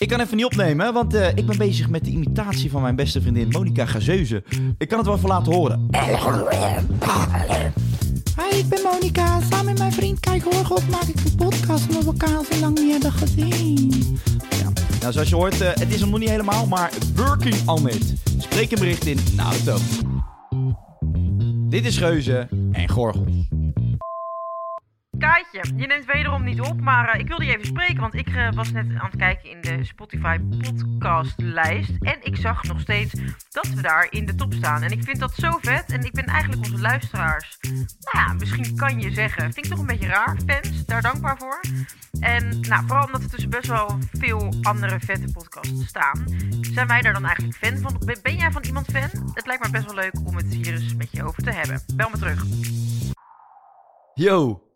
Ik kan even niet opnemen, want eh, ik ben bezig met de imitatie van mijn beste vriendin Monica Gazeuze. Ik kan het wel even laten horen. Hi, ik ben Monika. Samen met mijn vriend Kijk Horgels maak ik een podcast omdat we elkaar al zo lang niet hebben gezien. Ja. Nou, zoals je hoort, eh, het is hem nog niet helemaal, maar working on it. Spreek een bericht in de auto. Dit is Geuze en Gorgels. Kaatje, je neemt wederom niet op, maar eh, ik wilde je even spreken, want ik eh, was net aan het kijken in de Spotify podcastlijst en ik zag nog steeds dat we daar in de top staan. En ik vind dat zo vet en ik ben eigenlijk onze luisteraars, nou ja, misschien kan je zeggen, vind ik toch een beetje raar, fans, daar dankbaar voor. En nou, vooral omdat er tussen best wel veel andere vette podcasts staan, zijn wij daar dan eigenlijk fan van. Ben, jij van iemand fan? Het lijkt me best wel leuk om het hier eens met je over te hebben. Bel me terug. Yo,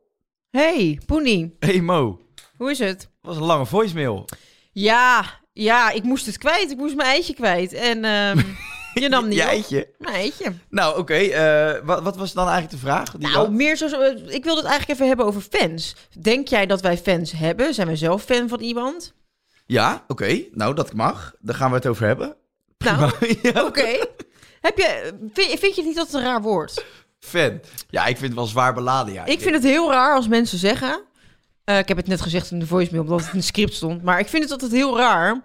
Hey, Poenie, hey Mo. hoe is het? Dat was een lange voicemail. Ja, ja, ik moest het kwijt. Ik moest mijn eitje kwijt. En ehm, je nam niet Je op. eitje. Mijn eitje. Nou, oké. eh, wat, wat was dan eigenlijk de vraag? Die Nou, meer zo, ik wilde het eigenlijk even hebben over fans. Denk jij dat wij fans hebben? Zijn wij zelf fan van iemand? Ja, oké. Nou, dat mag. Daar gaan we het over hebben. Nou, ja, oké. Heb je, vind, vind je niet dat het een raar woord? Fan. Ja, ik vind het wel zwaar beladen. Ja. Ik vind het heel raar als mensen zeggen... eh, ik heb het net gezegd in de voicemail, omdat het in het script stond. Maar ik vind het altijd heel raar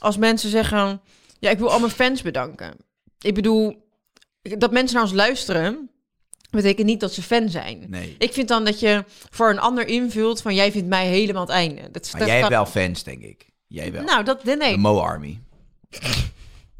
als mensen zeggen... Ja, ik wil al mijn fans bedanken. Ik bedoel, dat mensen naar ons luisteren... betekent niet dat ze fan zijn. Nee. Ik vind dan dat je voor een ander invult van... jij vindt mij helemaal het einde. Dat, Maar dat jij hebt wel fans, denk ik. Jij wel. Nou, dat, nee, De Mo Army.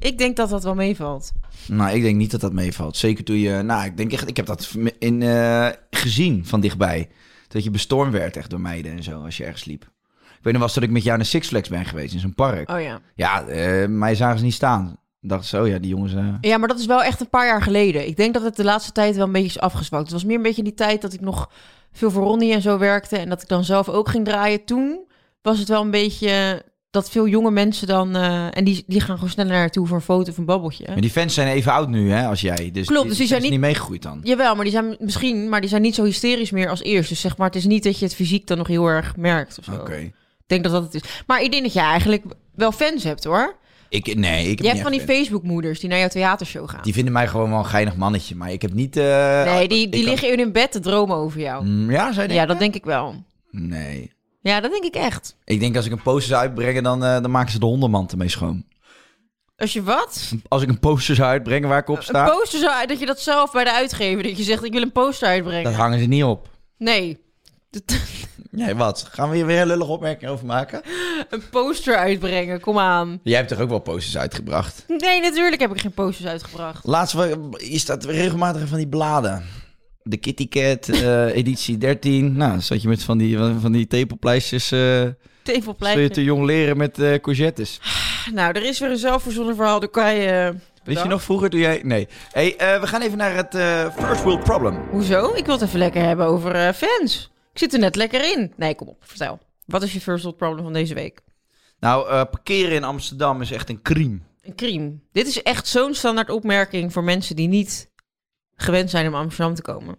Ik denk dat dat wel meevalt. Nou, ik denk niet dat dat meevalt. Zeker toen je... Nou, ik denk echt... Ik heb dat in, eh, gezien van dichtbij. Dat je bestormd werd echt door meiden en zo als je ergens liep. Ik weet nog wel eens dat ik met jou naar Six Flags ben geweest in zo'n park. Oh ja. Ja, eh, mij zagen ze niet staan. Dacht zo, ja, die jongens... eh, Ja, maar dat is wel echt een paar jaar geleden. Ik denk dat het de laatste tijd wel een beetje is afgezwakt. Het was meer een beetje die tijd dat ik nog veel voor Ronnie en zo werkte. En dat ik dan zelf ook ging draaien. Toen was het wel een beetje dat veel jonge mensen dan... eh, en die, die gaan gewoon sneller naartoe voor een foto of een babbeltje. Maar die fans zijn even oud nu, hè, als jij. Dus Klopt, dus die zijn niet... niet- meegegroeid dan. Jawel, maar die zijn misschien... Maar die zijn niet zo hysterisch meer als eerst. Dus zeg maar, het is niet dat je het fysiek dan nog heel erg merkt of zo. Oké. Ik denk dat dat het is. Maar ik denk dat je eigenlijk wel fans hebt, hoor. Ik, nee, ik heb Je hebt van die. Facebook-moeders die naar jouw theatershow gaan. Die vinden mij gewoon wel een geinig mannetje. Maar ik heb niet... eh, nee, die, die liggen in hun bed te dromen over jou. Mm, Ja, zij Ja, dat denk ik wel. Nee. Ja, dat denk ik echt. Ik denk als ik een poster zou uitbrengen, dan, eh, dan maken ze de hondenmand ermee schoon. Als je wat? Als ik een poster zou uitbrengen waar ik op sta, Een poster zou dat je dat zelf bij de uitgever dat je zegt ik wil een poster uitbrengen. dan hangen ze niet op. Nee. Dat- Nee, wat? Gaan we hier weer een lullige opmerking over maken? een poster uitbrengen, kom aan. Jij hebt toch ook wel posters uitgebracht? Nee, natuurlijk heb ik geen posters uitgebracht. Laatst is dat regelmatig van die bladen. De Kitty Cat, eh, editie 13. Nou, zat je met van die, van die tepelpleisters... eh zul je te jong leren met eh courgettes. Nou, er is weer een zelfverzonnen verhaal. Dan kan je... Weet je nog vroeger toen jij... Nee. hey, eh, we gaan even naar het eh, First World Problem. Hoezo? Ik wil het even lekker hebben over eh, fans. Ik zit er net lekker in. Nee, kom op, vertel. Wat is je first world problem van deze week? Nou, eh, parkeren in Amsterdam is echt een crime. Een crime. Dit is echt zo'n standaard opmerking voor mensen die niet gewend zijn om Amsterdam te komen.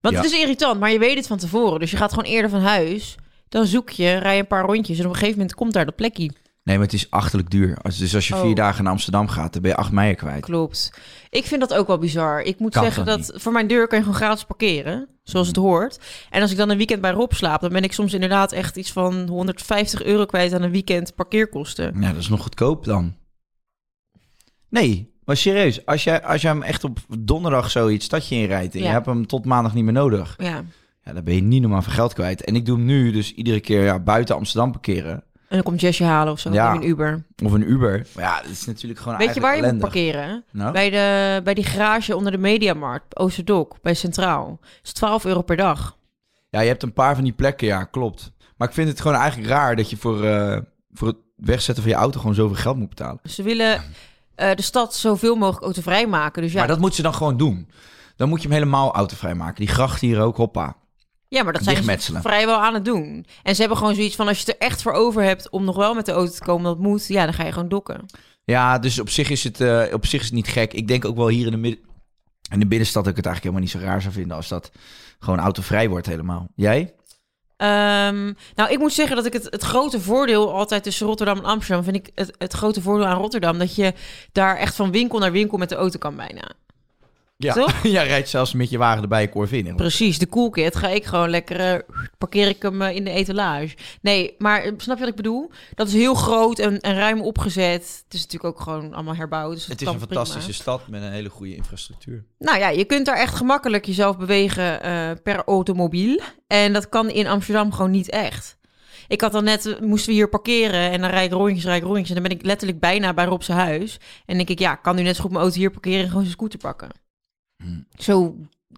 Want Ja. het is irritant, maar je weet het van tevoren. Dus je gaat gewoon eerder van huis. Dan zoek je, rij je een paar rondjes en op een gegeven moment komt daar dat plekje. Nee, maar het is achterlijk duur. Als- Dus als je Oh. vier dagen naar Amsterdam gaat, dan ben je acht meijen kwijt. Klopt. Ik vind dat ook wel bizar. Ik moet Kan zeggen dat voor mijn deur kan je gewoon gratis parkeren. zoals het hoort. En als ik dan een weekend bij Rob slaap, dan ben ik soms inderdaad echt iets van 150 euro kwijt aan een weekend parkeerkosten. Ja, dat is nog goedkoop dan. Nee, maar serieus. Als jij, als jij hem echt op donderdag zoiets stadje inrijdt... en Ja. je hebt hem tot maandag niet meer nodig... Ja. Ja, dan ben je niet normaal veel geld kwijt. En ik doe hem nu dus iedere keer ja, buiten Amsterdam parkeren. En dan komt Jesse halen of zo, Ja. een Uber. Of een Uber. Maar ja, dat is natuurlijk gewoon Weet je waar je moet parkeren? Nou? Bij, de, bij die garage onder de Mediamarkt, Oosterdok, bij Centraal. Dat is 12 euro per dag. Ja, je hebt een paar van die plekken, ja, klopt. Maar ik vind het gewoon eigenlijk raar dat je voor, eh, voor het wegzetten van je auto gewoon zoveel geld moet betalen. Ze willen eh, de stad zoveel mogelijk autovrij maken. Dus ja, Maar dat moet ze dan gewoon doen. Dan moet je hem helemaal autovrij maken. Die gracht hier ook, hoppa. ja, maar dat zijn ze vrijwel aan het doen. En ze hebben gewoon zoiets van, als je het er echt voor over hebt om nog wel met de auto te komen, dat moet, ja, dan ga je gewoon dokken. Ja, dus op zich is het, eh, op zich is het niet gek. Ik denk ook wel hier in de, midden, in de binnenstad dat ik het eigenlijk helemaal niet zo raar zou vinden als dat gewoon autovrij wordt helemaal. Jij? Ehm, nou, ik moet zeggen dat ik het, het grote voordeel altijd tussen Rotterdam en Amsterdam vind ik het, het grote voordeel aan Rotterdam dat je daar echt van winkel naar winkel met de auto kan bijna. Ja. Toch? Jij rijdt zelfs met je wagen erbij Corvin in. Precies, de coolkit ga ik gewoon lekker eh, parkeer ik hem eh, in de etalage. Nee, maar eh, snap je wat ik bedoel? Dat is heel groot en, en ruim opgezet. Het is natuurlijk ook gewoon allemaal herbouwd. Dus Het is een prima. fantastische stad met een hele goede infrastructuur. Nou ja, je kunt daar echt gemakkelijk jezelf bewegen per automobiel. En dat kan in Amsterdam gewoon niet echt. Ik had dan net, moesten we hier parkeren en dan rijd ik rondjes, rijd ik rondjes. En dan ben ik letterlijk bijna bij Rob zijn huis. En denk ik, ja, kan nu net zo goed mijn auto hier parkeren en gewoon zijn scooter pakken. Hmm. Zo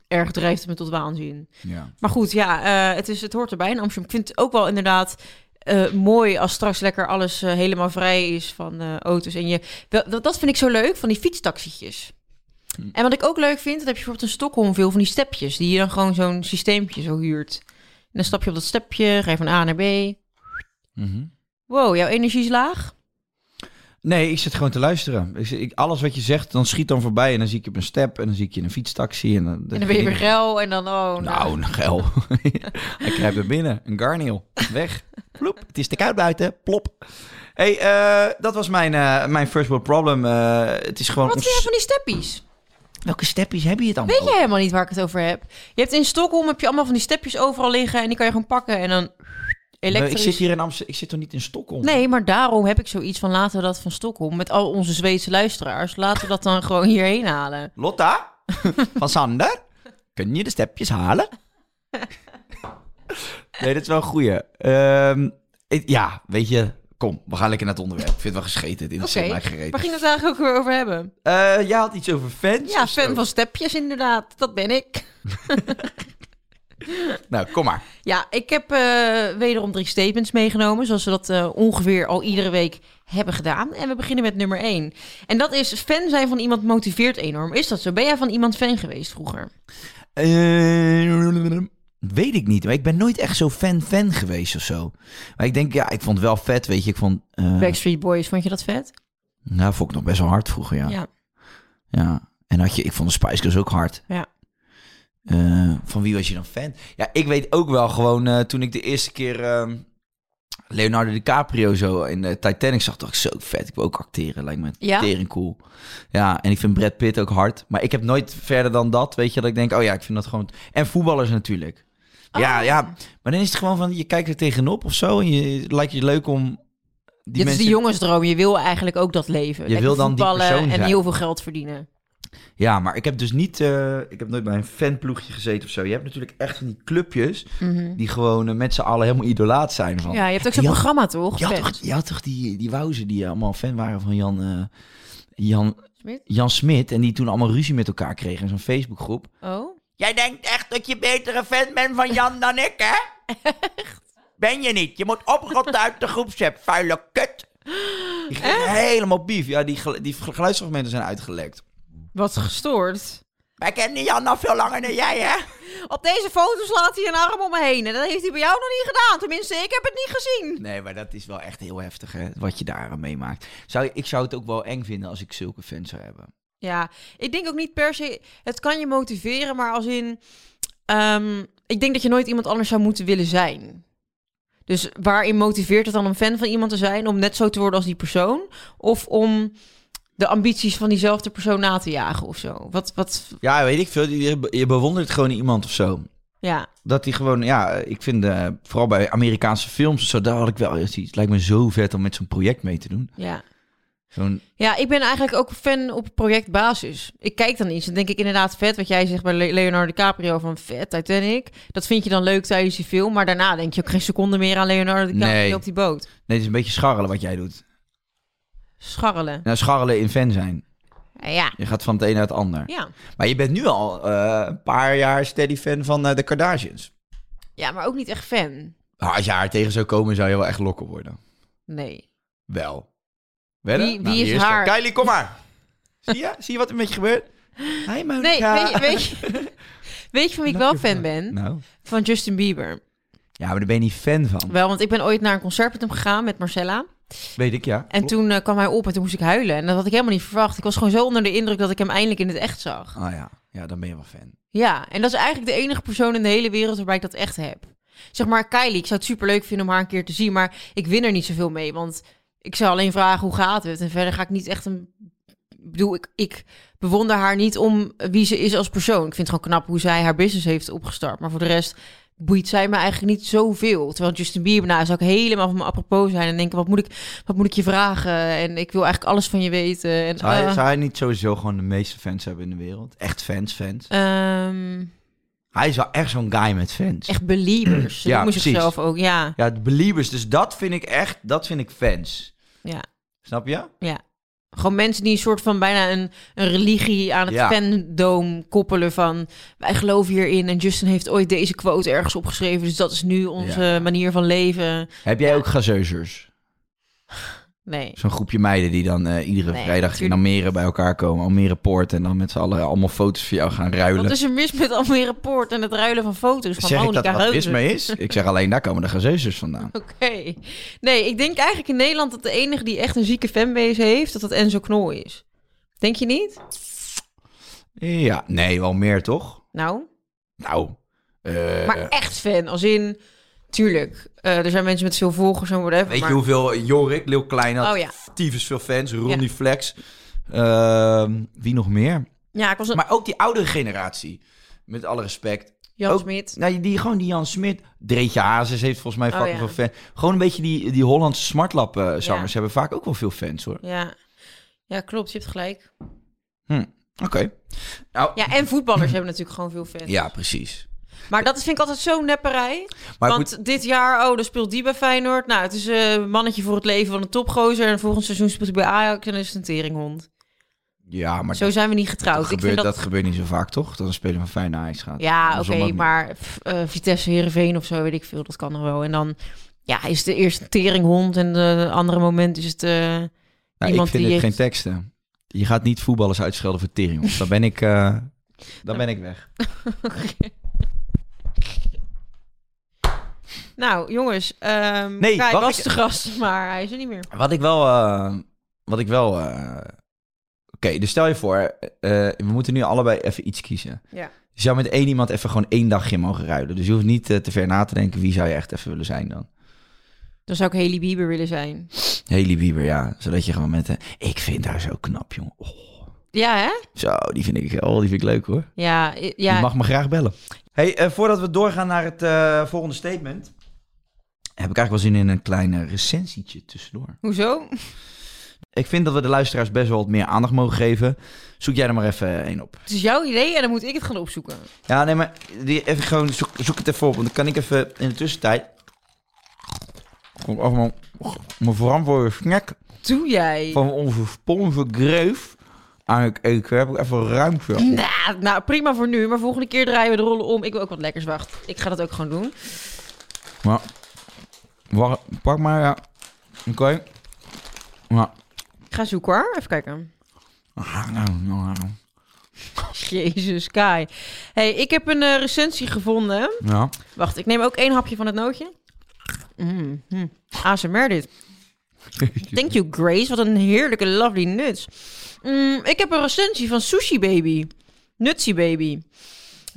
erg drijft het me tot waanzin. Ja. Maar goed, ja, eh, het, is, het hoort erbij in Amsterdam. Ik vind het ook wel inderdaad eh, mooi als straks lekker alles eh, helemaal vrij is van auto's. En je, dat, dat vind ik zo leuk, van die fietstaxietjes. Hm. En wat ik ook leuk vind, dat heb je bijvoorbeeld in Stockholm veel van die stepjes. Die je dan gewoon zo'n systeempje zo huurt. En dan stap je op dat stepje, ga je van A naar B. Mhm. Wow, jouw energie is laag? Nee, ik zit gewoon te luisteren. Ik, ik- alles wat je zegt, dan schiet dan voorbij. En dan zie ik je op een step. En dan zie ik je in een fietstaxi. En dan, En dan ben je weer geil en dan, oh, nou. Nou, een geil. Hij krijgt er binnen. Een garneel. Weg. Plop. Het is te koud buiten. Plop. hey, eh, dat was mijn, eh, mijn first world problem. Eh, het is gewoon... Wat vind jij van die steppies? Welke steppies heb je het allemaal? Weet jij helemaal niet waar ik het over heb? Je hebt in Stockholm heb je allemaal van die stepjes overal liggen en die kan je gewoon pakken en dan Nee, ik zit hier in Amsterdam. Ik zit toch niet in Stockholm? Nee, maar daarom heb ik zoiets van laten we dat van Stockholm met al onze Zweedse luisteraars. Laten we dat dan gewoon hierheen halen. Lotta? Van Sander? Kun je de stepjes halen? nee, dat is wel een goeie. Ehm, ik- ja, weet je... Kom, we gaan lekker naar het onderwerp. Ik vind het wel gescheten. Dit is mij gereden. waar ging het eigenlijk ook weer over hebben? Eh, jij had iets over fans? Ja, fan van stepjes inderdaad. Dat ben ik. Nou, kom maar. Ja, ik heb eh, wederom drie statements meegenomen, zoals we dat eh, ongeveer al iedere week hebben gedaan. En we beginnen met nummer één. En dat is fan zijn van iemand motiveert enorm. Is dat zo? Ben jij van iemand fan geweest vroeger? Eh, weet ik niet. Maar ik ben nooit echt zo fan-fan geweest of zo. Maar ik denk, ja, ik vond het wel vet, weet je. Ik vond... eh Backstreet Boys, vond je dat vet? nou, vond ik nog best wel hard vroeger, ja. Ja. Ja. En had je, ik vond de Spice Girls ook hard. Ja. Eh, van wie was je dan fan? Ja, ik weet ook wel gewoon eh, toen ik de eerste keer ehm, Leonardo DiCaprio zo in de Titanic zag, dacht ik zo vet. Ik wil ook acteren, lijkt me Ja? tering cool. Ja, en ik vind Brad Pitt ook hard. Maar ik heb nooit verder dan dat, weet je, dat ik denk, oh ja, ik vind dat gewoon... En voetballers natuurlijk. Ja, Oh. ja, maar dan is het gewoon van, je kijkt er tegenop of zo en je lijkt je leuk om... Die Dit mensen... is de jongensdroom. Je wil eigenlijk ook dat leven. Je Lekker wil dan die persoon en zijn. heel veel geld verdienen. Ja, maar ik heb dus niet, eh, ik heb nooit bij een fanploegje gezeten of zo. Je hebt natuurlijk echt van die clubjes die gewoon eh, met z'n allen helemaal idolaat zijn van. Ja, je hebt ook zo'n programma toch? Je had toch, je had toch die, die wauzen die allemaal fan waren van Jan, eh, Jan, Smit? Jan Smit. En die toen allemaal ruzie met elkaar kregen in zo'n Facebookgroep. Oh? Jij denkt echt dat je betere fan bent van Jan dan ik, hè? Ben je niet? Je moet oprotten uit de groepsapp, vuile kut. Die ging helemaal bief. Ja, die, die geluidsfragmenten zijn uitgelekt. Wat gestoord. Wij kennen Jan al veel langer dan jij, hè? Op deze foto slaat hij een arm om me heen. En dat heeft hij bij jou nog niet gedaan. Tenminste, ik heb het niet gezien. Nee, maar dat is wel echt heel heftig, hè? Wat je daar aan meemaakt. Zou, ik zou het ook wel eng vinden als ik zulke fans zou hebben. Ja, ik denk ook niet per se... Het kan je motiveren, maar als in... ehm, ik denk dat je nooit iemand anders zou moeten willen zijn. Dus waarin motiveert het dan om fan van iemand te zijn? Om net zo te worden als die persoon? Of om de ambities van diezelfde persoon na te jagen of zo? Wat, wat... Ja, weet ik veel. Je, je bewondert gewoon iemand of zo. Ja, Dat hij gewoon, ja, ik vind eh, vooral bij Amerikaanse films, zo daar had ik wel eens iets. Het lijkt me zo vet om met zo'n project mee te doen. ja. Zo'n, Ja, ik ben eigenlijk ook fan op projectbasis. Ik kijk dan iets en denk ik inderdaad vet wat jij zegt bij Le- Leonardo DiCaprio van vet Titanic. Dat vind je dan leuk tijdens die film, maar daarna denk je ook geen seconde meer aan Leonardo DiCaprio Nee. op die boot. nee, het is een beetje scharrelen wat jij doet. Scharrelen. Nou, scharrelen in fan zijn. Ja. Je gaat van het een naar het ander. Ja. Maar je bent nu al eh, een paar jaar steady fan van eh, de Kardashians. ja, maar ook niet echt fan. Nou, als je haar tegen zou komen, zou je wel echt lokken worden. Nee. Wel. Wedden? Wie- Nou, is haar? Kylie, kom maar. Zie je? Zie je wat er met je gebeurt? Hi, Nee, weet je, weet je, weet je van wie ik wel fan ben? Nou. Van Justin Bieber. Ja, maar daar ben je niet fan van. Wel, want ik ben ooit naar een concert met hem gegaan met Marcella. Weet ik, ja. En toen eh, kwam hij op en toen moest ik huilen. En dat had ik helemaal niet verwacht. Ik was gewoon zo onder de indruk dat ik hem eindelijk in het echt zag. Ah ja. ja, dan ben je wel fan. Ja, en dat is eigenlijk de enige persoon in de hele wereld waarbij ik dat echt heb. Zeg maar Kylie, ik zou het super leuk vinden om haar een keer te zien, maar ik win er niet zoveel mee, want ik zou alleen vragen hoe gaat het en verder ga ik niet echt een bedoel, ik, ik bewonder haar niet om wie ze is als persoon. Ik vind het gewoon knap hoe zij haar business heeft opgestart, maar voor de rest boeit zij me eigenlijk niet zoveel. Terwijl Justin Bieber, nou, zou ik helemaal van me apropos zijn en denken, wat moet ik, wat moet ik je vragen? En ik wil eigenlijk alles van je weten. En, Zou hij, eh, zou hij niet sowieso gewoon de meeste fans hebben in de wereld? Echt fans, fans. ehm, Hij is wel echt zo'n guy met fans. echt believers. Ze Ja, noemen precies. zichzelf ook, ja. Ja, de believers. Dus dat vind ik echt, dat vind ik fans. Ja. Snap je? Ja. Gewoon mensen die een soort van bijna een, een religie aan het Ja. fandom koppelen van wij geloven hierin en Justin heeft ooit deze quote ergens opgeschreven, dus dat is nu onze Ja. manier van leven. Heb jij ook gazeuzers? Nee. Zo'n groepje meiden die dan eh, iedere Nee, vrijdag natuurlijk. in Almere bij elkaar komen. Almere Poort. En dan met z'n allen allemaal foto's voor jou gaan ruilen. Wat is er mis met Almere Poort en het ruilen van foto's van zeg ik dat Monica wat mis mee is? Ik zeg alleen, daar komen de gazeuzers vandaan. Oké. Nee, ik denk eigenlijk in Nederland dat de enige die echt een zieke fanbase heeft, dat dat Enzo Knol is. Denk je niet? Ja, nee, wel meer toch? Nou, Nou, eh, maar echt fan, als in, tuurlijk, eh, er zijn mensen met veel volgers en whatever. weet maar... je hoeveel Jorik, Leeuw Klein had? Oh ja. Tyfus veel fans. Ronnie Flex. Ehm, wie nog meer? Ja, ik was een... Maar ook die oudere generatie. Met alle respect. Jan ook- Smit. Nou, die, gewoon die Jan Smit. Dreetje Hazes heeft volgens mij Oh, fucking ja. veel fans. Gewoon een beetje die, die Hollandse smartlap eh, Ja. hebben vaak ook wel veel fans hoor. Ja. ja, klopt. Je hebt gelijk. Hm. Oké. Nou, ja. Ja, en voetballers hebben natuurlijk gewoon veel fans. precies. Maar dat vind ik altijd zo'n nepperij. Maar Want dit jaar, oh, dan speelt die bij Feyenoord. Nou, het is eh, een mannetje voor het leven van een topgozer. En volgend seizoen speelt hij bij Ajax en is het een teringhond. ja, maar Zo zijn we niet dat, getrouwd. Ik gebeurt, vind dat... dat... gebeurt niet zo vaak toch? Dat een speler van Feyenoord Ajax gaat. Ja, oké, maar eh, Vitesse Heerenveen of zo, weet ik veel. Dat kan er wel. En dan ja, is het eerst een teringhond en de andere moment is het... eh, Nou, ik vind die het heeft- geen teksten. Je gaat niet voetballers uitschelden voor tering. Dan ben ik, eh, dan ben ik weg. Nou, jongens. ehm Nee, wacht, was ik- de gast, maar hij is er niet meer. Wat ik wel, eh, wat ik wel. eh, Oké, dus stel je voor, eh, we moeten nu allebei even iets kiezen. Ja. Je zou met één iemand even gewoon één dagje mogen ruilen. Dus je hoeft niet te ver na te denken wie zou je echt even willen zijn dan. Dan zou ik Haley Bieber willen zijn. Haley Bieber, ja. Zodat je gewoon met... eh, ik vind haar zo knap, jongen. Oh, Ja, hè? zo, die vind ik, oh, die vind ik leuk, hoor. Ja, ja. Je mag me graag bellen. Hey, voordat we doorgaan naar het volgende statement... heb ik eigenlijk wel zin in een klein eh, recensietje tussendoor. Hoezo? Ik vind dat we de luisteraars best wel wat meer aandacht mogen geven. Zoek jij er maar even één op. Het is jouw idee en dan moet ik het gaan opzoeken. Ja, nee, maar die, even gewoon, zoek, zoek het even op. Want dan kan ik even in de tussentijd... Gewoon even mijn, mijn verantwoorde snack Doe jij? van onze sponsor Greef aan het eten. Heb ik even ruimte. Nou, nou, prima voor nu. Maar volgende keer draaien we de rollen om. Ik wil ook wat lekkers. Wacht, ik ga dat ook gewoon doen. Maar, wacht, pak maar, ja. Oké. Ik ga zoeken hoor. Even kijken. ah, nou, nou, nou. Jezus, Kai. hey, ik heb een eh, recensie gevonden. Ja. Wacht, ik neem ook één hapje van het nootje. Mm, mm. ASMR dit. Thank you, Grace. Wat een heerlijke, lovely nuts. Mm, ik heb een recensie van Sushi Baby. Nutsy Baby.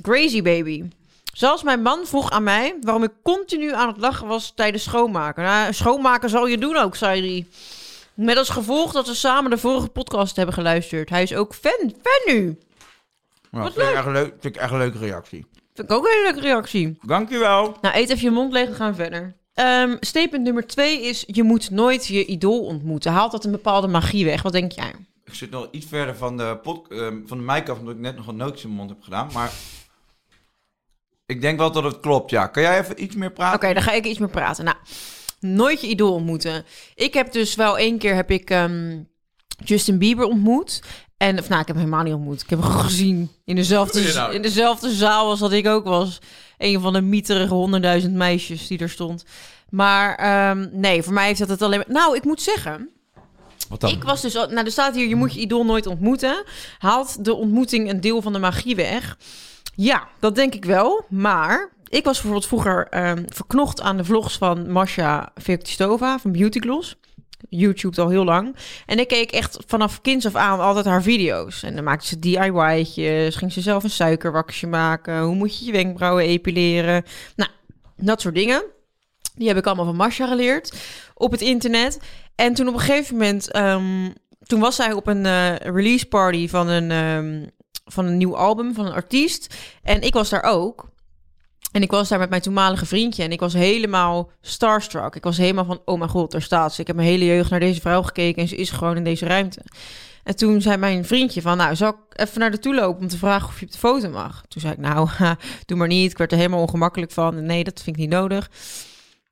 Crazy Baby. Zelfs mijn man vroeg aan mij waarom ik continu aan het lachen was tijdens schoonmaken. Nou, schoonmaken zal je doen ook, zei hij. Met als gevolg dat we samen de vorige podcast hebben geluisterd. Hij is ook fan, fan nu. Ja, Wat vind ik echt leuk. Vind ik echt een leuke reactie. Vind ik ook een hele leuke reactie. Dankjewel. Nou, eet even je mond leeg, dan gaan we verder. Ehm statement nummer twee is... je moet nooit je idool ontmoeten. Haalt dat een bepaalde magie weg? Wat denk jij? Ik zit nog iets verder van de, pod, ehm, van de mic af, omdat ik net nog een nootje in mijn mond heb gedaan. Maar ik denk wel dat het klopt, ja. Kan jij even iets meer praten? Oké, dan ga ik iets meer praten. Nou, nooit je idool ontmoeten. Ik heb dus wel één keer heb ik ehm, Justin Bieber ontmoet. En, of nou, ik heb hem helemaal niet ontmoet. Ik heb hem gezien in dezelfde, nou? in dezelfde zaal als dat ik ook was. Een van de mieterige honderdduizend meisjes die er stond. Maar ehm, nee, voor mij heeft dat het alleen maar... Nou, ik moet zeggen, Wat dan? ik was dus... al- Nou, er staat hier, je moet je idool nooit ontmoeten. Haalt de ontmoeting een deel van de magie weg? Ja, dat denk ik wel. Maar ik was bijvoorbeeld vroeger ehm, verknocht aan de vlogs van Masha Verktistova van Beauty Gloss. YouTube al heel lang. En ik keek echt vanaf kinds af aan altijd haar video's. En dan maakte ze DIY'tjes, ging ze zelf een suikerwakje maken. Hoe moet je je wenkbrauwen epileren? Nou, dat soort dingen. Die heb ik allemaal van Masha geleerd op het internet. En toen op een gegeven moment, ehm, toen was zij op een eh, release party van een, ehm, van een nieuw album van een artiest. En ik was daar ook. En ik was daar met mijn toenmalige vriendje en ik was helemaal starstruck. Ik was helemaal van, oh mijn god, daar staat ze. Ik heb mijn hele jeugd naar deze vrouw gekeken en ze is gewoon in deze ruimte. En toen zei mijn vriendje van, nou, zal ik even naar de toe lopen om te vragen of je op de foto mag? Toen zei ik, nou, doe maar niet. Ik werd er helemaal ongemakkelijk van. Nee, dat vind ik niet nodig.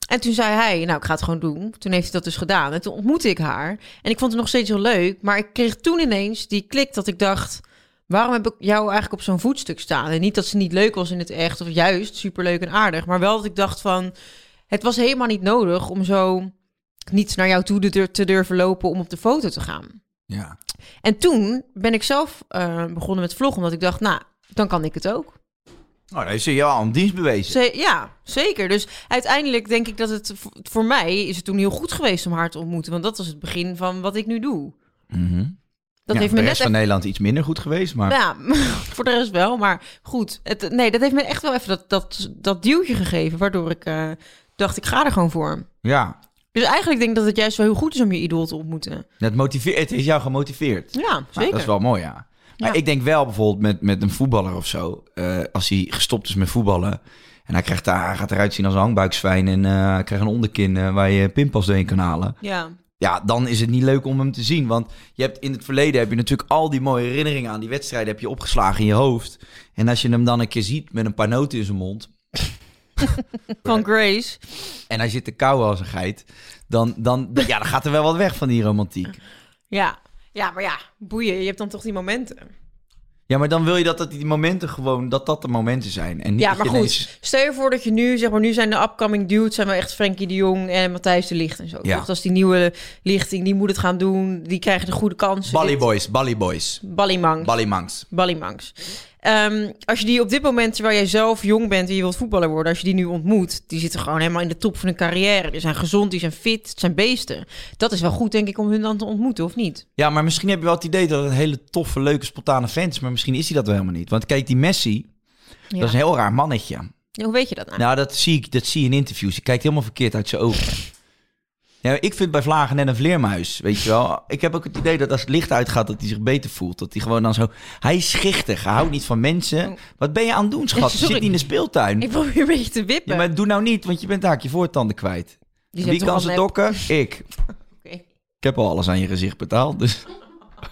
En toen zei hij, nou, ik ga het gewoon doen. Toen heeft hij dat dus gedaan. En toen ontmoette ik haar. En ik vond het nog steeds heel leuk. Maar ik kreeg toen ineens die klik dat ik dacht... waarom heb ik jou eigenlijk op zo'n voetstuk staan? En niet dat ze niet leuk was in het echt, of juist superleuk en aardig. Maar wel dat ik dacht van... het was helemaal niet nodig om zo niet naar jou toe te- durven lopen... om op de foto te gaan. Ja. En toen ben ik zelf eh, begonnen met vloggen, omdat ik dacht... nou, dan kan ik het ook. Nou, dan is je al een dienst bewezen. Ze- ja, zeker. Dus uiteindelijk denk ik dat het voor mij is het toen heel goed geweest om haar te ontmoeten. Want dat was het begin van wat ik nu doe. Mhm. Dat Ja, heeft de me rest net van Nederland iets minder goed geweest, maar... Ja, voor de rest wel. Maar goed, het, nee, dat heeft me echt wel even dat, dat, dat duwtje gegeven. Waardoor ik eh, dacht, ik ga er gewoon voor. Ja, Dus eigenlijk denk ik dat het juist wel heel goed is om je idool te ontmoeten. het, motiveert, het is jou gemotiveerd. Ja, Nou, zeker. dat is wel mooi, ja. Maar Ja. ik denk wel bijvoorbeeld met, met een voetballer of zo. eh, als hij gestopt is met voetballen. En hij, krijgt daar, hij gaat eruit zien als een hangbuiksfijn. En hij krijgt een onderkin waar je pinpas doorheen kan halen. Ja, Ja, dan is het niet leuk om hem te zien. Want je hebt in het verleden heb je natuurlijk al die mooie herinneringen aan die wedstrijden heb je opgeslagen in je hoofd. En als je hem dan een keer ziet met een paar noten in zijn mond. van Grace. En hij zit te kauwen als een geit. Dan, dan, ja, dan gaat er wel wat weg van die romantiek. Ja. ja, maar ja, boeien. Je hebt dan toch die momenten. Ja, maar dan wil je dat, dat die momenten gewoon, dat dat de momenten zijn. En niet Ja, maar goed. ineens- Stel je voor dat je nu, zeg maar, nu zijn de upcoming dudes, zijn wel echt Frenkie de Jong en Matthijs de Licht en zo. Ja. Toch? Dat is die nieuwe lichting, die moet het gaan doen, die krijgen de goede kansen. Bally Dit- Boys, Bally Boys, Ballymangs. Bally Mangs. Ballymangs. Ehm, als je die op dit moment, terwijl jij zelf jong bent en je wilt voetballer worden, als je die nu ontmoet, die zitten gewoon helemaal in de top van hun carrière. Die zijn gezond, die zijn fit, het zijn beesten. Dat is wel goed, denk ik, om hun dan te ontmoeten, of niet? Ja, maar misschien heb je wel het idee dat het een hele toffe, leuke, spontane fans is. Maar misschien is hij dat wel helemaal niet. Want kijk, die Messi, Ja. dat is een heel raar mannetje. Ja, Hoe weet je dat nou? Nou, dat zie ik, dat zie je in interviews. Je kijkt helemaal verkeerd uit zijn ogen. Ja, ik vind bij Vlagen net een vleermuis, weet je wel. Ik heb ook het idee dat als het licht uitgaat, dat hij zich beter voelt. Dat hij gewoon dan zo... Hij is schichtig, hij houdt niet van mensen. Wat ben je aan het doen, schat? Je zit niet in de speeltuin. Ik probeer een beetje te wippen. Ja, maar doe nou niet, want je bent daar je voortanden kwijt. Wie kan ze dokken? Ik. Ik heb al alles aan je gezicht betaald, dus...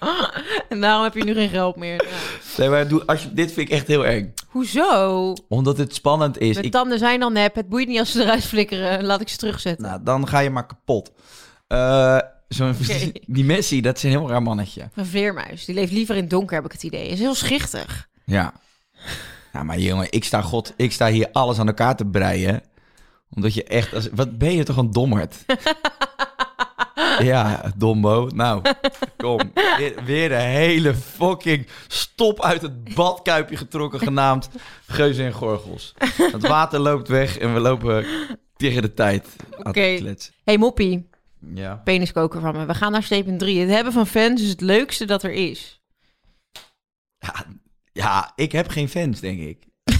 En daarom heb je nu geen geld meer. Ja. Nee, maar doe, als je, dit vind ik echt heel eng. Hoezo? Omdat het spannend is. Mijn Ik, tanden zijn al nep. Het boeit niet als ze eruit flikkeren. Laat ik ze terugzetten. nou, dan ga je maar kapot. Eh, zo'n Oké. Die Messi, dat is een heel raar mannetje. Een vleermuis. Die leeft liever in het donker, heb ik het idee. Is heel schichtig. Ja. Ja, maar jongen, ik sta, God, ik sta hier alles aan elkaar te breien. Omdat je echt... Als, wat ben je toch een dommerd? ja, dombo. Nou, kom. Weer, weer de hele fucking stop uit het badkuipje getrokken genaamd Geuzen en Gorgels. Het water loopt weg en we lopen tegen de tijd aan Oké. kletsen. hey, Moppie. Ja. Peniskoker van me. We gaan naar statement 3. Het hebben van fans is het leukste dat er is. ja. Ja, ik heb geen fans, denk ik.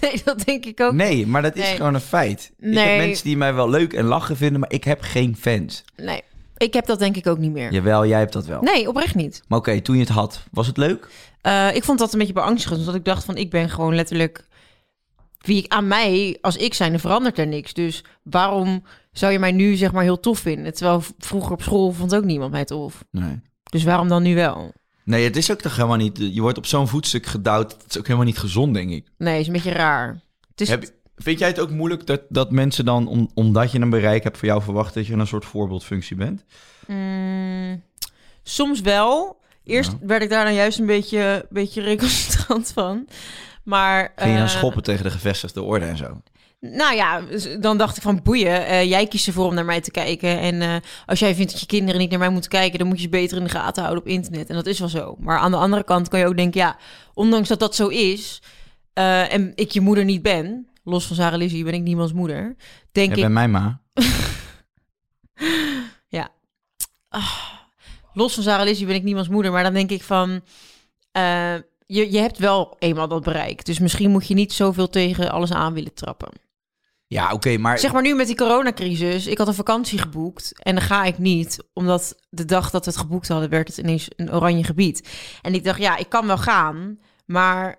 Nee, dat denk ik ook. Nee, maar dat is Nee. gewoon een feit. Ik Nee. heb mensen die mij wel leuk en lachen vinden, maar ik heb geen fans. Nee. Ik heb dat denk ik ook niet meer. Jawel, jij hebt dat wel. Nee, oprecht niet. Maar oké, toen je het had, was het leuk? Eh, ik vond dat een beetje beangstigend. Omdat ik dacht van, ik ben gewoon letterlijk wie ik aan mij, als ik zijn, er verandert er niks. Dus waarom zou je mij nu zeg maar heel tof vinden? Terwijl vroeger op school vond ook niemand mij tof. Nee. Dus waarom dan nu wel? Nee, het is ook toch helemaal niet... Je wordt op zo'n voetstuk gedouwd. Het is ook helemaal niet gezond, denk ik. Nee, is een beetje raar. Het is, Heb, vind jij het ook moeilijk dat, dat mensen dan, om, omdat je een bereik hebt voor jou verwachten, dat je een soort voorbeeldfunctie bent? Mm, soms wel. Eerst werd ik daar dan juist een beetje, beetje recalcitrant van. Maar, Ging je dan eh, schoppen tegen de gevestigde orde en zo? Nou ja, dus dan dacht ik van boeien. eh, jij kiest ervoor om naar mij te kijken. En eh, als jij vindt dat je kinderen niet naar mij moeten kijken, dan moet je ze beter in de gaten houden op internet. En dat is wel zo. Maar aan de andere kant kan je ook denken, ja, ondanks dat dat zo is, en ik je moeder niet ben, los van Sarah Lizzie ben ik niemands moeder, denk Jij ik, bent mijn ma. los van Sarah Lizzie ben ik niemands moeder, maar dan denk ik van, eh, je, je hebt wel eenmaal dat bereik. Dus misschien moet je niet zoveel tegen alles aan willen trappen. Ja, oké, maar... Zeg maar nu met die coronacrisis, ik had een vakantie geboekt en dan ga ik niet, omdat de dag dat we het geboekt hadden, werd het ineens een oranje gebied. En ik dacht, ja, ik kan wel gaan, maar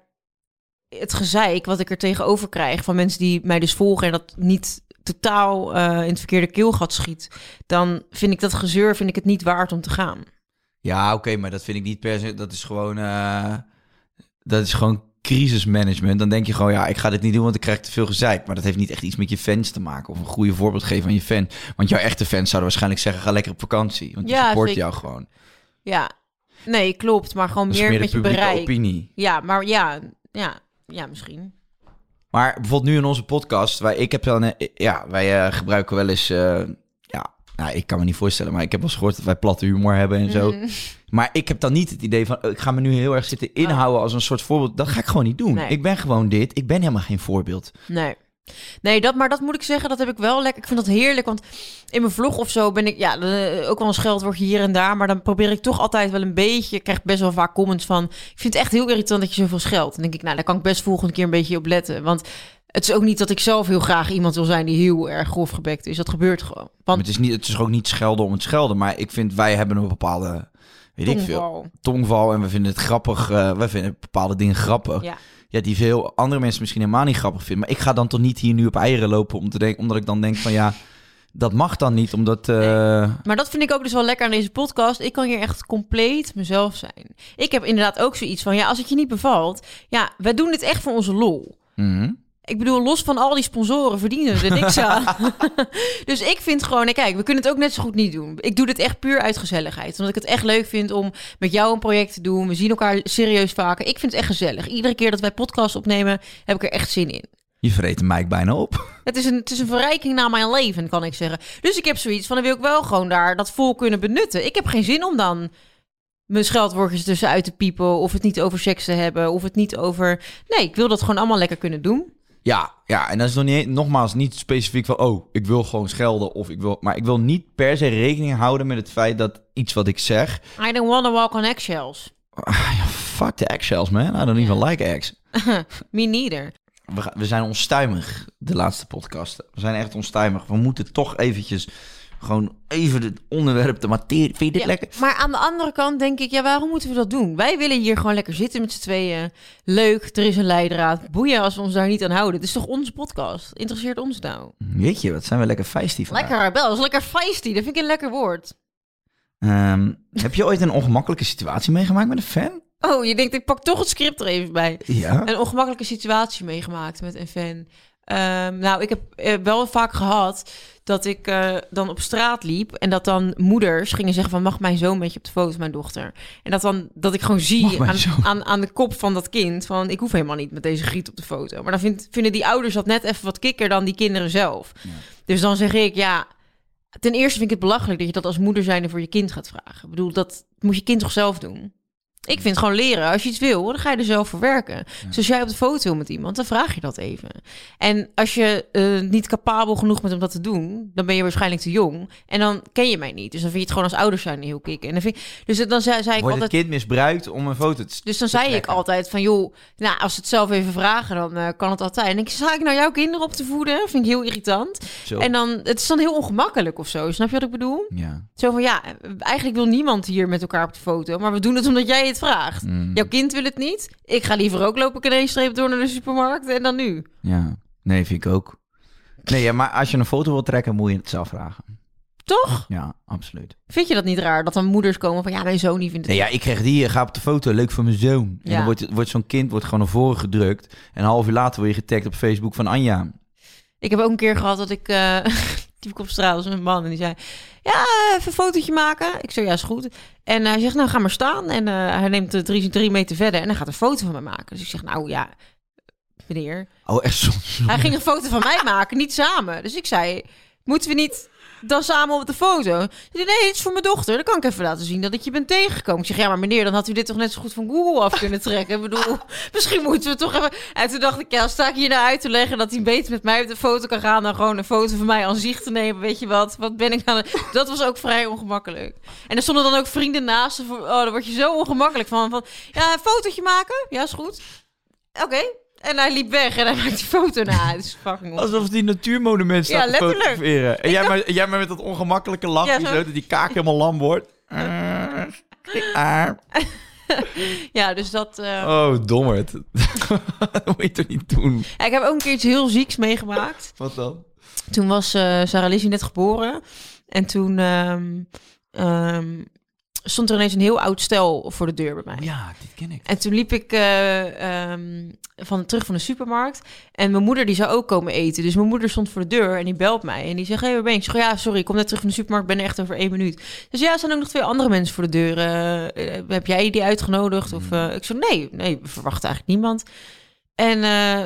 het gezeik wat ik er tegenover krijg van mensen die mij dus volgen en dat niet totaal eh, in het verkeerde keelgat schiet, dan vind ik dat gezeur, vind ik het niet waard om te gaan. Ja, oké, maar dat vind ik niet per se... Dat is gewoon... eh, dat is gewoon crisismanagement. Dan denk je gewoon, ja, ik ga dit niet doen, want ik krijg te veel gezeik. Maar dat heeft niet echt iets met je fans te maken. Of een goede voorbeeld geven aan je fan. Want jouw echte fans zouden waarschijnlijk zeggen, ga lekker op vakantie. Want die Ja, support jou gewoon. Ja, nee, klopt, maar gewoon meer meer met je bereik. opinie. Ja, maar ja, ja, ja, misschien. Maar bijvoorbeeld nu in onze podcast, wij, ik heb dan, eh, ja, wij eh, gebruiken wel eens, eh, ja, nou, ik kan me niet voorstellen, maar ik heb wel eens gehoord dat wij platte humor hebben en zo. Mhm. Maar ik heb dan niet het idee van, oh, ik ga me nu heel erg zitten inhouden als een soort voorbeeld. Dat ga ik gewoon niet doen. Oh. Nee. Ik ben gewoon dit. Ik ben helemaal geen voorbeeld. Nee. Nee, dat, maar dat moet ik zeggen, dat heb ik wel lekker. Ik vind dat heerlijk, want in mijn vlog of zo ben ik, ja, eh, ook wel een scheldwoordje hier en daar, maar dan probeer ik toch altijd wel een beetje, ik krijg best wel vaak comments van, ik vind het echt heel irritant dat je zoveel scheldt. Dan denk ik, nou, daar kan ik best volgende keer een beetje op letten, want het is ook niet dat ik zelf heel graag iemand wil zijn die heel erg grof gebekt is. Dat gebeurt gewoon. Maar Want het is, niet, het is ook niet schelden om het schelden, maar ik vind, wij hebben een bepaalde, weet ik veel, tongval. tongval en we vinden het grappig. eh wij vinden bepaalde dingen grappig. Ja. Ja, die veel andere mensen misschien helemaal niet grappig vinden. Maar ik ga dan toch niet hier nu op eieren lopen om te denken, omdat ik dan denk van ja, dat mag dan niet, omdat... eh, Maar dat vind ik ook dus wel lekker aan deze podcast. Ik kan hier echt compleet mezelf zijn. Ik heb inderdaad ook zoiets van, ja, als het je niet bevalt, ja, wij doen dit echt voor onze lol. mhm. Ik bedoel, los van al die sponsoren verdienen we er niks aan. dus ik vind gewoon, kijk, we kunnen het ook net zo goed niet doen. Ik doe dit echt puur uit gezelligheid. Omdat ik het echt leuk vind om met jou een project te doen. We zien elkaar serieus vaker. Ik vind het echt gezellig. Iedere keer dat wij podcast opnemen, heb ik er echt zin in. Je vreet de mic bijna op. Het is, een, het is een verrijking naar mijn leven, kan ik zeggen. Dus ik heb zoiets van, dan wil ik wel gewoon daar dat vol kunnen benutten. Ik heb geen zin om dan mijn scheldwoordjes tussenuit te piepen... of het niet over seks te hebben, of het niet over... Nee, ik wil dat gewoon allemaal lekker kunnen doen. Ja, ja, en dat is nog niet, nogmaals niet specifiek van, oh, ik wil gewoon schelden of ik wil, maar ik wil niet per se rekening houden met het feit dat iets wat ik zeg, I don't wanna walk on eggshells. ah, fuck the eggshells man, I don't even like eggs. Me neither. We, we zijn onstuimig de laatste podcast. We zijn echt onstuimig. We moeten toch eventjes gewoon even het onderwerp, de materie. Vind je dit Ja, lekker? Maar aan de andere kant denk ik, ja, waarom moeten we dat doen? Wij willen hier gewoon lekker zitten met z'n tweeën. Leuk, er is een leidraad. Boeien als we ons daar niet aan houden. Het is toch onze podcast? Interesseert ons nou? Weet je, wat zijn we lekker feisty vandaag. Lekker, Bel, dat is lekker feisty. Dat vind ik een lekker woord. Ehm, heb je ooit een ongemakkelijke situatie meegemaakt met een fan? Oh, je denkt, ik pak toch het script er even bij. Ja. Een ongemakkelijke situatie meegemaakt met een fan. Ehm, nou, ik heb eh, wel vaak gehad dat ik eh, dan op straat liep en dat dan moeders gingen zeggen van mag mijn zoon met je op de foto, mijn dochter. En dat dan dat ik gewoon zie aan, aan, aan de kop van dat kind van ik hoef helemaal niet met deze griet op de foto. Maar dan vind, vinden die ouders dat net even wat kikker dan die kinderen zelf. Dus dan zeg ik ja. Ten eerste vind ik het belachelijk dat je dat als moeder zijnde voor je kind gaat vragen. Ik bedoel, dat moet je kind toch zelf doen? Ik vind gewoon leren. Als je iets wil, dan ga je er zelf voor werken. Dus als jij op de foto wil met iemand, dan vraag je dat even. En als je eh, niet capabel genoeg bent om dat te doen, dan ben je waarschijnlijk te jong. En dan ken je mij niet. Dus dan vind je het gewoon als ouders zijn heel kicken. En dan vind ik, dus dan zei, zei ik Wordt het altijd. kind misbruikt om een foto te Dus dan te zei ik altijd van, joh, nou, als ze het zelf even vragen, dan eh, kan het altijd. En ik sta ik nou jouw kinderen op te voeden? Vind ik heel irritant. Zo. En dan, het is dan heel ongemakkelijk of zo. Snap je wat ik bedoel? Ja. Zo van, ja, eigenlijk wil niemand hier met elkaar op de foto. Maar we doen het omdat jij het vraagt. Mm. Jouw kind wil het niet. Ik ga liever ook lopen kaneenstreep door naar de supermarkt en dan nu. Ja, nee, vind ik ook. Nee, ja, maar als je een foto wilt trekken, moet je het zelf vragen. Toch? Ja, absoluut. Vind je dat niet raar? Dat dan moeders komen van, ja, mijn zoon die vindt het... Nee, ja, ik kreeg die, ga op de foto, leuk voor mijn zoon. En Ja. dan wordt, wordt zo'n kind wordt gewoon naar voren gedrukt. En een half uur later word je getagd op Facebook van Anja. Ik heb ook een keer gehad dat ik... eh liep ik op straat, was een man en die zei... Ja, even een fotootje maken. Ik zei, ja, is goed. En hij zegt, nou, ga maar staan. En eh, hij neemt de drie, drie meter verder en hij gaat een foto van me maken. Dus ik zeg, nou ja, meneer... Oh, echt soms. Hij ging een foto van mij maken, niet samen. Dus ik zei, moeten we niet dan samen op de foto? Nee, dit is voor mijn dochter. Dan kan ik even laten zien dat ik je ben tegengekomen. Ik zeg, ja, maar meneer, dan had u dit toch net zo goed van Google af kunnen trekken. Ik bedoel, misschien moeten we toch even... En toen dacht ik, ja, sta ik hier nou uit te leggen dat hij beter met mij op de foto kan gaan dan gewoon een foto van mij aan zich te nemen. Weet je wat? Wat ben ik aan het... Dat was ook vrij ongemakkelijk. En er stonden dan ook vrienden naast. Oh, daar word je zo ongemakkelijk van. van ja, een fotootje maken? Ja, is goed. Oké. En hij liep weg en hij maakt die foto na. Het is fucking Alsof die natuurmonument staat Ja, te fotograferen. En jij maar, jij maar met dat ongemakkelijke lachje, Ja, zo. dat die kaak helemaal lam wordt. Ja, dus dat... eh, Oh, dommerd. dat moet je toch niet doen? Ja, Ik heb ook een keer iets heel zieks meegemaakt. Wat dan? Toen was eh Sarah Lizzie net geboren. En toen ehm, ehm, stond er ineens een heel oud stel voor de deur bij mij. Ja, dit ken ik. En toen liep ik eh, ehm, van, terug van de supermarkt. En mijn moeder die zou ook komen eten. Dus mijn moeder stond voor de deur en die belt mij. En die zegt, hey, waar ben je? Ik zeg, ja, sorry, ik kom net terug van de supermarkt. ben er echt over één minuut. Dus ja, er zijn ook nog twee andere mensen voor de deur. Eh, eh, heb jij die uitgenodigd? Of, eh, ik zeg, nee, nee, we verwachten eigenlijk niemand. En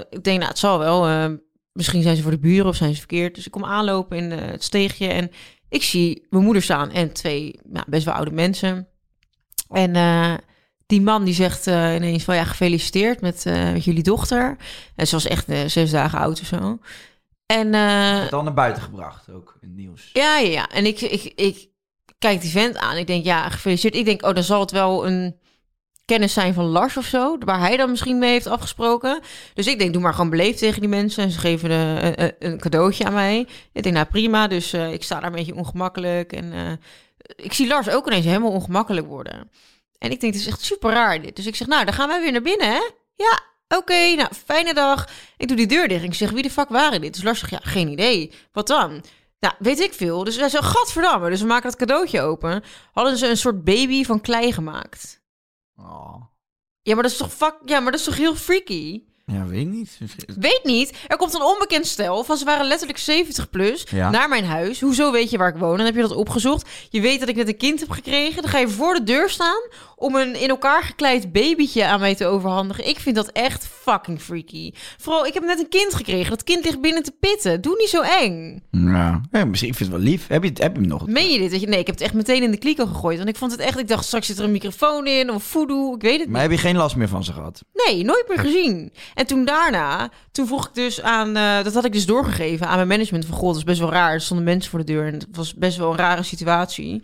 ik denk, nou, het zal wel. misschien zijn ze voor de buren of zijn ze verkeerd. Dus ik kom aanlopen in het steegje en ik zie mijn moeder staan en twee nou, best wel oude mensen. En eh, die man die zegt eh, ineens van ja, gefeliciteerd met, eh, met jullie dochter. En ze was echt zes dagen oud of zo. En Dan naar buiten gebracht, ook in het nieuws. ja, ja, ja. En ik, ik, ik kijk die vent aan. Ik denk, ja, gefeliciteerd. Ik denk, oh, dan zal het wel een kennis zijn van Lars of zo. Waar hij dan misschien mee heeft afgesproken. Dus ik denk, doe maar gewoon beleefd tegen die mensen. En ze geven een, een, cadeautje aan mij. Ik denk, nou prima. Dus eh, ik sta daar een beetje ongemakkelijk. En eh, ik zie Lars ook ineens helemaal ongemakkelijk worden. En ik denk, het is echt super raar dit. Dus ik zeg, nou, dan gaan wij weer naar binnen, hè? Ja, oké, nou, fijne dag. Ik doe die deur dicht ik zeg, wie de fuck waren dit? Dus Lars zegt, ja, geen idee. Wat dan? Nou, weet ik veel. Dus wij zo, gadverdamme. Dus we maken dat cadeautje open. Hadden ze een soort baby van klei gemaakt. Oh. Ja, maar dat is toch fuck... Ja, maar dat is toch heel freaky? Ja, weet ik niet. Weet niet. Er komt een onbekend stel van ze waren letterlijk 70 plus Ja. naar mijn huis. Hoezo weet je waar ik woon? Dan heb je dat opgezocht. Je weet dat ik net een kind heb gekregen. Dan ga je voor de deur staan om een in elkaar gekleid babytje aan mij te overhandigen. Ik vind dat echt fucking freaky. Vooral, ik heb net een kind gekregen. Dat kind ligt binnen te pitten. Doe niet zo eng. Ja. ja, misschien ik vind het wel lief. Heb je, heb je hem nog? Meen je dit? Nee, ik heb het echt meteen in de kliko gegooid. Want ik vond het echt... Ik dacht, straks zit er een microfoon in of voodoo. Ik weet het Maar niet. heb je geen last meer van ze gehad? Nee, nooit meer gezien. En toen daarna, toen vroeg ik dus aan, eh, dat had ik dus doorgegeven aan mijn management van, god, dat is best wel raar. Er stonden mensen voor de deur en het was best wel een rare situatie.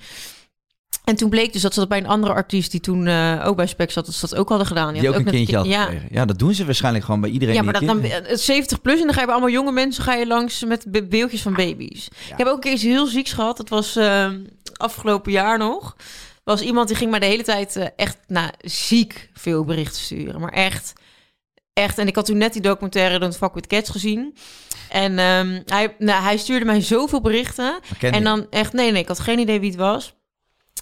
En toen bleek dus dat ze dat bij een andere artiest die toen eh, ook bij Spec zat, dat ze dat ook hadden gedaan. Die ook een net kindje had kind- ja. Ja, dat doen ze waarschijnlijk gewoon bij iedereen Ja, die maar dat dan kind eh, 70 plus en dan ga je bij allemaal jonge mensen ga je langs met be- beeldjes van baby's. Ik heb ook een keer iets heel zieks gehad. Dat was eh, afgelopen jaar nog. Was iemand die ging mij de hele tijd eh, echt nou, ziek veel berichten sturen. Maar echt, echt. En ik had toen net die documentaire Don't Fuck With Cats gezien. En ehm, hij, nou, hij stuurde mij zoveel berichten. En dan echt, nee, nee, ik had geen idee wie het was.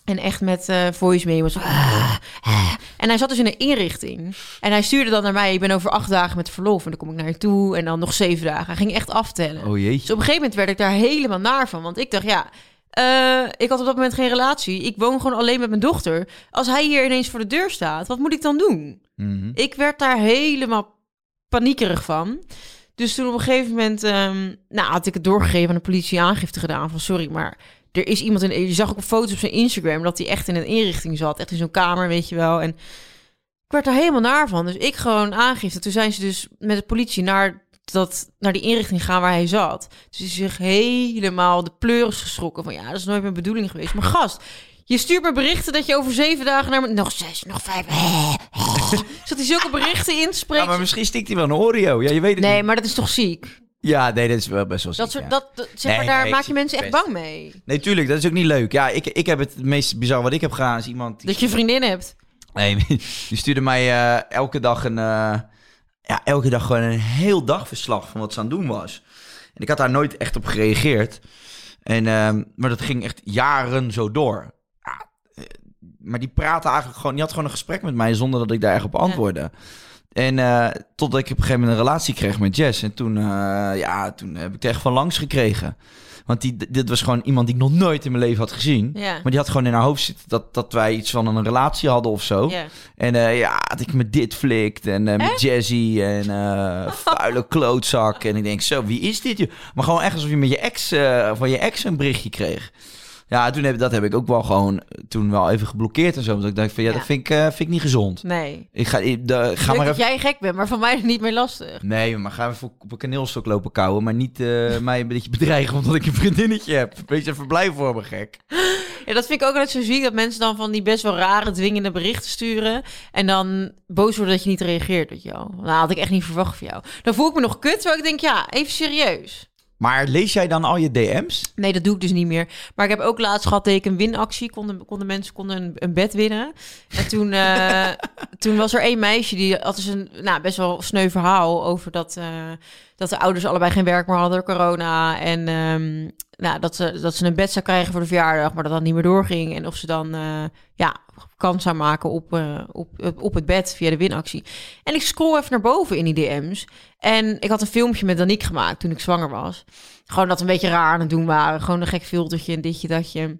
En echt met eh voice memos. Ah, ah. En hij zat dus in een inrichting. En hij stuurde dan naar mij, ik ben over acht dagen met verlof. En dan kom ik naar je toe. En dan nog zeven dagen. Hij ging echt aftellen. Oh Dus jeetje. op een gegeven moment werd ik daar helemaal naar van. Want ik dacht, ja, eh, ik had op dat moment geen relatie. Ik woon gewoon alleen met mijn dochter. Als hij hier ineens voor de deur staat, wat moet ik dan doen? Mhm. Ik werd daar helemaal paniekerig van. Dus toen op een gegeven moment nou, had ik het doorgegeven aan de politie aangifte gedaan van sorry, maar er is iemand in. Je zag ook op foto's op zijn Instagram dat hij echt in een inrichting zat, echt in zo'n kamer, weet je wel. En ik werd er helemaal naar van. Dus ik gewoon aangifte. Toen zijn ze dus met de politie naar, dat, naar die inrichting gaan waar hij zat. Dus hij is zich helemaal de pleuris geschrokken van ja, dat is nooit mijn bedoeling geweest. Maar gast, je stuurt me berichten dat je over zeven dagen naar me... Nog zes, nog vijf. Zat hij zulke berichten in te spreken? Ja, maar misschien stikt hij wel een Oreo. Ja, je weet het Nee, niet. maar dat is toch ziek? Ja, nee, dat is wel best wel Dat ziek, soort, ja. dat, dat- zeg maar, Nee, daar nee, maak je mensen echt best. bang mee. Nee, tuurlijk, dat is ook niet leuk. Ja, ik, ik heb het, het meest bizar wat ik heb gedaan is iemand... Die... Dat je vriendin hebt. Nee, die stuurde mij eh, elke dag een... eh, ja, elke dag gewoon een heel dagverslag van wat ze aan het doen was. En ik had daar nooit echt op gereageerd. En, ehm, maar dat ging echt jaren zo door. Ja, eh, maar die praatte eigenlijk gewoon... Die had gewoon een gesprek met mij zonder dat ik daar echt op antwoordde. En eh, totdat ik op een gegeven moment een relatie kreeg met Jess. En toen, eh, ja, toen heb ik er echt van langs gekregen. Want die, dit was gewoon iemand die ik nog nooit in mijn leven had gezien. Ja. Maar die had gewoon in haar hoofd zitten dat, dat wij iets van een relatie hadden of zo. Ja. En eh, ja, dat ik met dit flikt en met Jazzy en vuile klootzak. En ik denk, zo, wie is dit? Maar gewoon echt alsof je met je ex, van je ex een berichtje kreeg. Ja, toen heb, dat heb ik ook wel gewoon toen wel even geblokkeerd en zo. Want ik dacht van, ja, Ja. dat vind ik, eh, vind ik niet gezond. Nee. Ik ga, ik, de, ga maar dat even... jij gek bent, maar van mij is het niet meer lastig. Nee, maar ga even op een kaneelstok lopen kouwen. Maar niet eh, mij een beetje bedreigen omdat ik een vriendinnetje heb. Wees even blij voor me, gek. Ja, dat vind ik ook altijd zo ziek, dat mensen dan van die best wel rare, dwingende berichten sturen. En dan boos worden dat je niet reageert, weet je wel. Nou, had ik echt niet verwacht van jou. Dan voel ik me nog kut, terwijl ik denk, ja, even serieus. Maar lees jij dan al je DM's? Nee, dat doe ik dus niet meer. Maar ik heb ook laatst gehad dat ik een winactie. Konden, konden mensen konden een, een bed winnen. En toen, eh, toen was er één meisje die had dus een nou, best wel sneu verhaal over dat, eh, dat de ouders allebei geen werk meer hadden door corona. En ehm, nou, dat, ze, dat ze een bed zou krijgen voor de verjaardag, maar dat dat niet meer doorging. En of ze dan eh, ja, kans zou maken op, op, op het bed via de winactie. En ik scroll even naar boven in die DM's. En ik had een filmpje met Danique gemaakt toen ik zwanger was. Gewoon dat we een beetje raar aan het doen waren. Gewoon een gek filtertje en ditje, datje.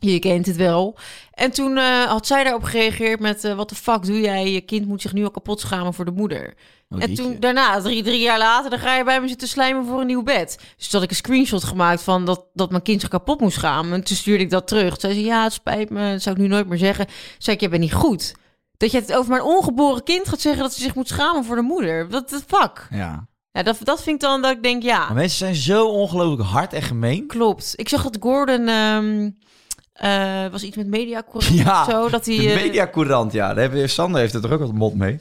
Je kent het wel. En toen eh, had zij daarop gereageerd met... eh, wat de fuck doe jij? Je kind moet zich nu al kapot schamen voor de moeder. Oh, en toen daarna, drie, drie jaar later... dan ga je bij me zitten slijmen voor een nieuw bed. Dus toen had ik een screenshot gemaakt van dat, dat mijn kind zich kapot moest schamen. En toen stuurde ik dat terug. Toen zei ze, ja, het spijt me. Dat zou ik nu nooit meer zeggen. Toen zei ik, je bent niet goed. Dat je het over mijn ongeboren kind gaat zeggen... dat ze zich moet schamen voor de moeder. Wat de fuck? Ja. Ja, dat, dat vind ik dan dat ik denk, ja... Maar mensen zijn zo ongelooflijk hard en gemeen. Klopt. Ik zag dat Gordon ehm, eh, was iets met mediacorrect Ja, of zo. Dat hij, de eh, mediacourant, ja. Daar Sander heeft het er ook wat mot mee.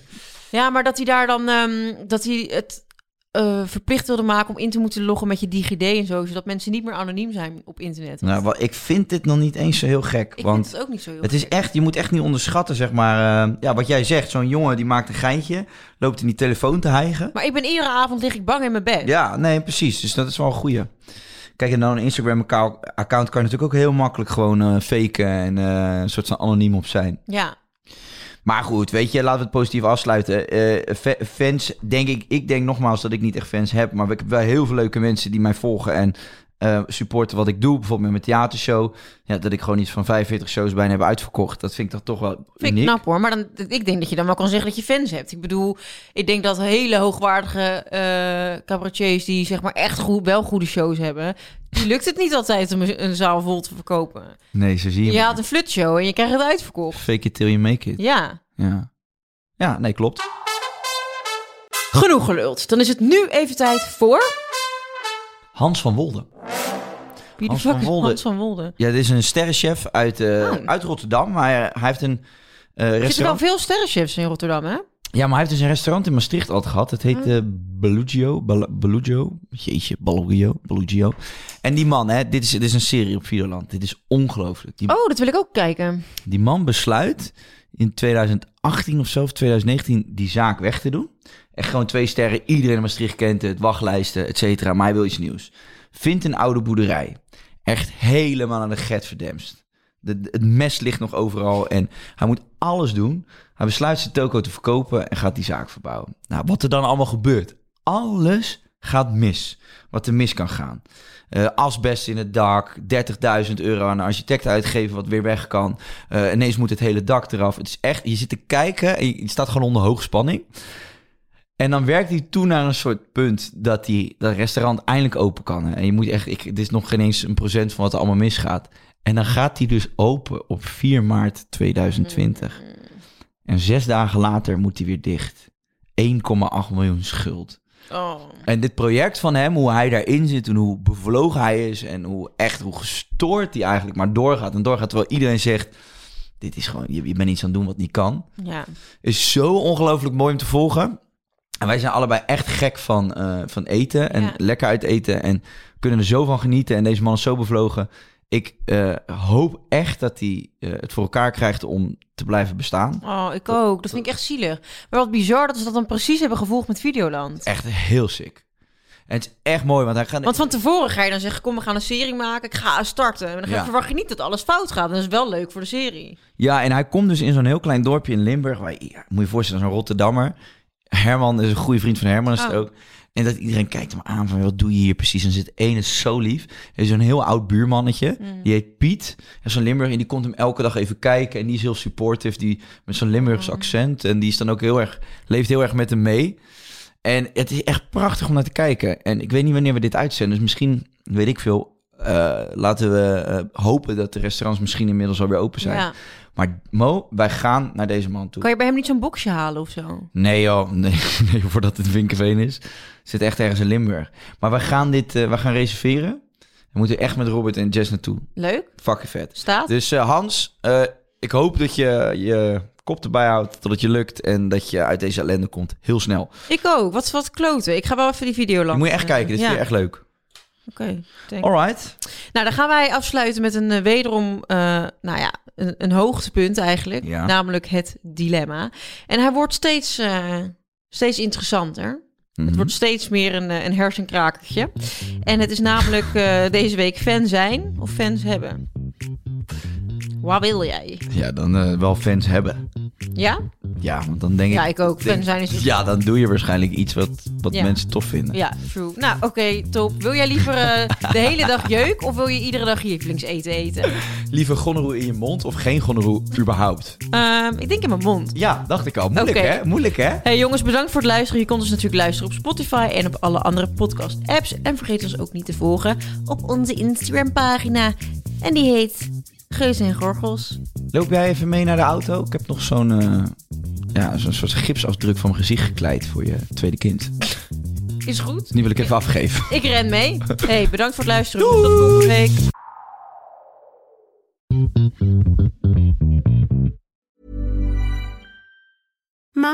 ja, maar dat hij daar dan ehm, dat hij het eh, verplicht wilde maken om in te moeten loggen met je DigiD en zo, zodat mensen niet meer anoniem zijn op internet. Nou, wel, ik vind dit nog niet eens zo heel gek. ik want vind het ook niet zo heel het is echt, je moet echt niet onderschatten, zeg maar. eh, ja, wat jij zegt, zo'n jongen die maakt een geintje, loopt in die telefoon te hijgen. Maar ik ben iedere avond lig ik bang in mijn bed. Ja, nee, precies. Dus dat is wel een goeie. Kijk, en dan een Instagram-account kan je natuurlijk ook heel makkelijk gewoon eh, faken en een soort van anoniem op zijn. Ja. Maar goed, weet je, laten we het positief afsluiten. Eh, fa- fans, denk ik, ik denk nogmaals dat ik niet echt fans heb, maar ik heb wel heel veel leuke mensen die mij volgen en eh, supporten wat ik doe. Bijvoorbeeld met mijn theatershow. Ja, dat ik gewoon iets van 45 shows bijna heb uitverkocht. Dat vind ik toch toch wel Vind ik uniek. knap hoor. Maar dan, ik denk dat je dan wel kan zeggen dat je fans hebt. Ik bedoel, ik denk dat hele hoogwaardige eh cabaretiers die zeg maar echt goed, wel goede shows hebben, die lukt het niet altijd om een, zaal vol te verkopen. Nee, zo zie je. Je haalt een flutshow en je krijgt het uitverkocht. Fake it till you make it. Ja. Ja, ja nee, klopt. Genoeg geluld. Dan is het nu even tijd voor... Hans van Wolde. Wie de Hans fuck van is Wolde. Hans van Wolde? Ja, dit is een sterrenchef uit, eh, Oh. uit Rotterdam. Maar hij, hij heeft een eh, Er zitten wel restaurant. veel sterrenchefs in Rotterdam, hè? Ja, maar hij heeft dus een restaurant in Maastricht altijd gehad. Het heet eh Bellugio. Bel- Bellugio. Jeetje, Bellugio. Bellugio. En die man, hè, dit is, dit is een serie op Videoland. Dit is ongelooflijk. Die, Oh, dat wil ik ook kijken. die man besluit in 2018 of zo, of 2019, die zaak weg te doen. Echt gewoon twee sterren. Iedereen in Maastricht kent het. Wachtlijsten, et cetera. Maar hij wil iets nieuws. Vindt een oude boerderij. Echt helemaal aan de get verdemst. De, het mes ligt nog overal en hij moet alles doen. Hij besluit zijn toko te verkopen en gaat die zaak verbouwen. Nou, wat er dan allemaal gebeurt. Alles gaat mis. Wat er mis kan gaan. Eh, asbest in het dak, 30.000 euro aan een architect uitgeven wat weer weg kan. Eh, ineens moet het hele dak eraf. Het is echt, je zit te kijken en je, staat gewoon onder hoogspanning. En dan werkt hij toe naar een soort punt dat hij dat restaurant eindelijk open kan. hè. En je moet echt, ik, dit is nog geen eens een procent van wat er allemaal misgaat. En dan gaat hij dus open op 4 maart 2020. En zes dagen later moet hij weer dicht. 1,8 miljoen schuld. Oh. En dit project van hem, hoe hij daarin zit en hoe bevlogen hij is en hoe echt, hoe gestoord hij eigenlijk maar doorgaat en doorgaat. Terwijl iedereen zegt, dit is gewoon, je, je bent iets aan het doen wat niet kan. Ja. Is zo ongelooflijk mooi om te volgen. En wij zijn allebei echt gek van, eh, van eten en Ja. lekker uit eten en kunnen er zo van genieten. En deze man is zo bevlogen. Ik eh, hoop echt dat hij eh, het voor elkaar krijgt om te blijven bestaan. Oh, ik ook. Dat vind ik echt zielig. Maar wat bizar dat ze dat dan precies hebben gevolgd met Videoland. Echt heel sick. En het is echt mooi, want hij gaat... Want van tevoren ga je dan zeggen, kom, we gaan een serie maken. Ik ga starten. En dan Ja. verwacht je niet dat alles fout gaat. Dat is wel leuk voor de serie. Ja, en hij komt dus in zo'n heel klein dorpje in Limburg. Waar, ja, moet je je voorstellen, zo'n Rotterdammer. Herman is een goede vriend van Herman, is het Oh. ook. En dat iedereen kijkt hem aan van, wat doe je hier precies? En zit één is zo lief. Er is een heel oud buurmannetje, Mm. die heet Piet. En zo'n Limburg, en die komt hem elke dag even kijken. En die is heel supportive, die met zo'n Limburgs Mm. accent. En die is dan ook heel erg, leeft heel erg met hem mee. En het is echt prachtig om naar te kijken. En ik weet niet wanneer we dit uitzenden, dus misschien, weet ik veel... eh, laten we eh, hopen dat de restaurants misschien inmiddels alweer open zijn. Ja. Maar Mo, wij gaan naar deze man toe. Kan je bij hem niet zo'n boxje halen of zo? Nee joh, nee, nee, voordat het Vinkenveen is. Zit echt ergens in Limburg. Maar wij gaan dit, eh, wij gaan reserveren. We moeten echt met Robert en Jess naartoe. Leuk. Fucking vet. Staat. Dus eh, Hans, eh, ik hoop dat je je kop erbij houdt, dat het je lukt en dat je uit deze ellende komt. Heel snel. Ik ook. Wat, wat kloten. Ik ga wel even die video Je langs. moet je echt kijken, dit ja. is echt leuk. Oké, thanks. Alright. Nou, dan gaan wij afsluiten met een eh, wederom, eh, nou ja, een, een hoogtepunt eigenlijk. Ja. Namelijk het dilemma. En hij wordt steeds, eh, steeds interessanter. Mhm. Het wordt steeds meer een, een hersenkrakertje. En het is namelijk deze week fan zijn of fans hebben. Wat wil jij? Ja, dan wel fans hebben. Ja? Ja, want dan denk ik... Ja, ik ook. denk- Fan zijn is... Ja, dan doe je waarschijnlijk iets wat, wat Ja. mensen tof vinden. Ja, true. Nou, oké, top. Wil jij liever eh, de hele dag jeuk of wil je iedere dag lievelingseten eten? Liever gonorroe in je mond of geen gonorroe überhaupt? Ehm, ik denk in mijn mond. Ja, dacht ik al. Moeilijk hè? Moeilijk hè? Hey jongens, bedankt voor het luisteren. Je kon ons natuurlijk luisteren op Spotify en op alle andere podcast-apps. En vergeet ons ook niet te volgen op onze Instagram-pagina. En die heet Geus en Gorgels. Loop jij even mee naar de auto? Ik heb nog zo'n eh, ja, zo'n soort gipsafdruk van mijn gezicht gekleid voor je tweede kind. Is goed. Die wil ik even afgeven. Ik ren mee. Hey, bedankt voor het luisteren. Tot volgende week.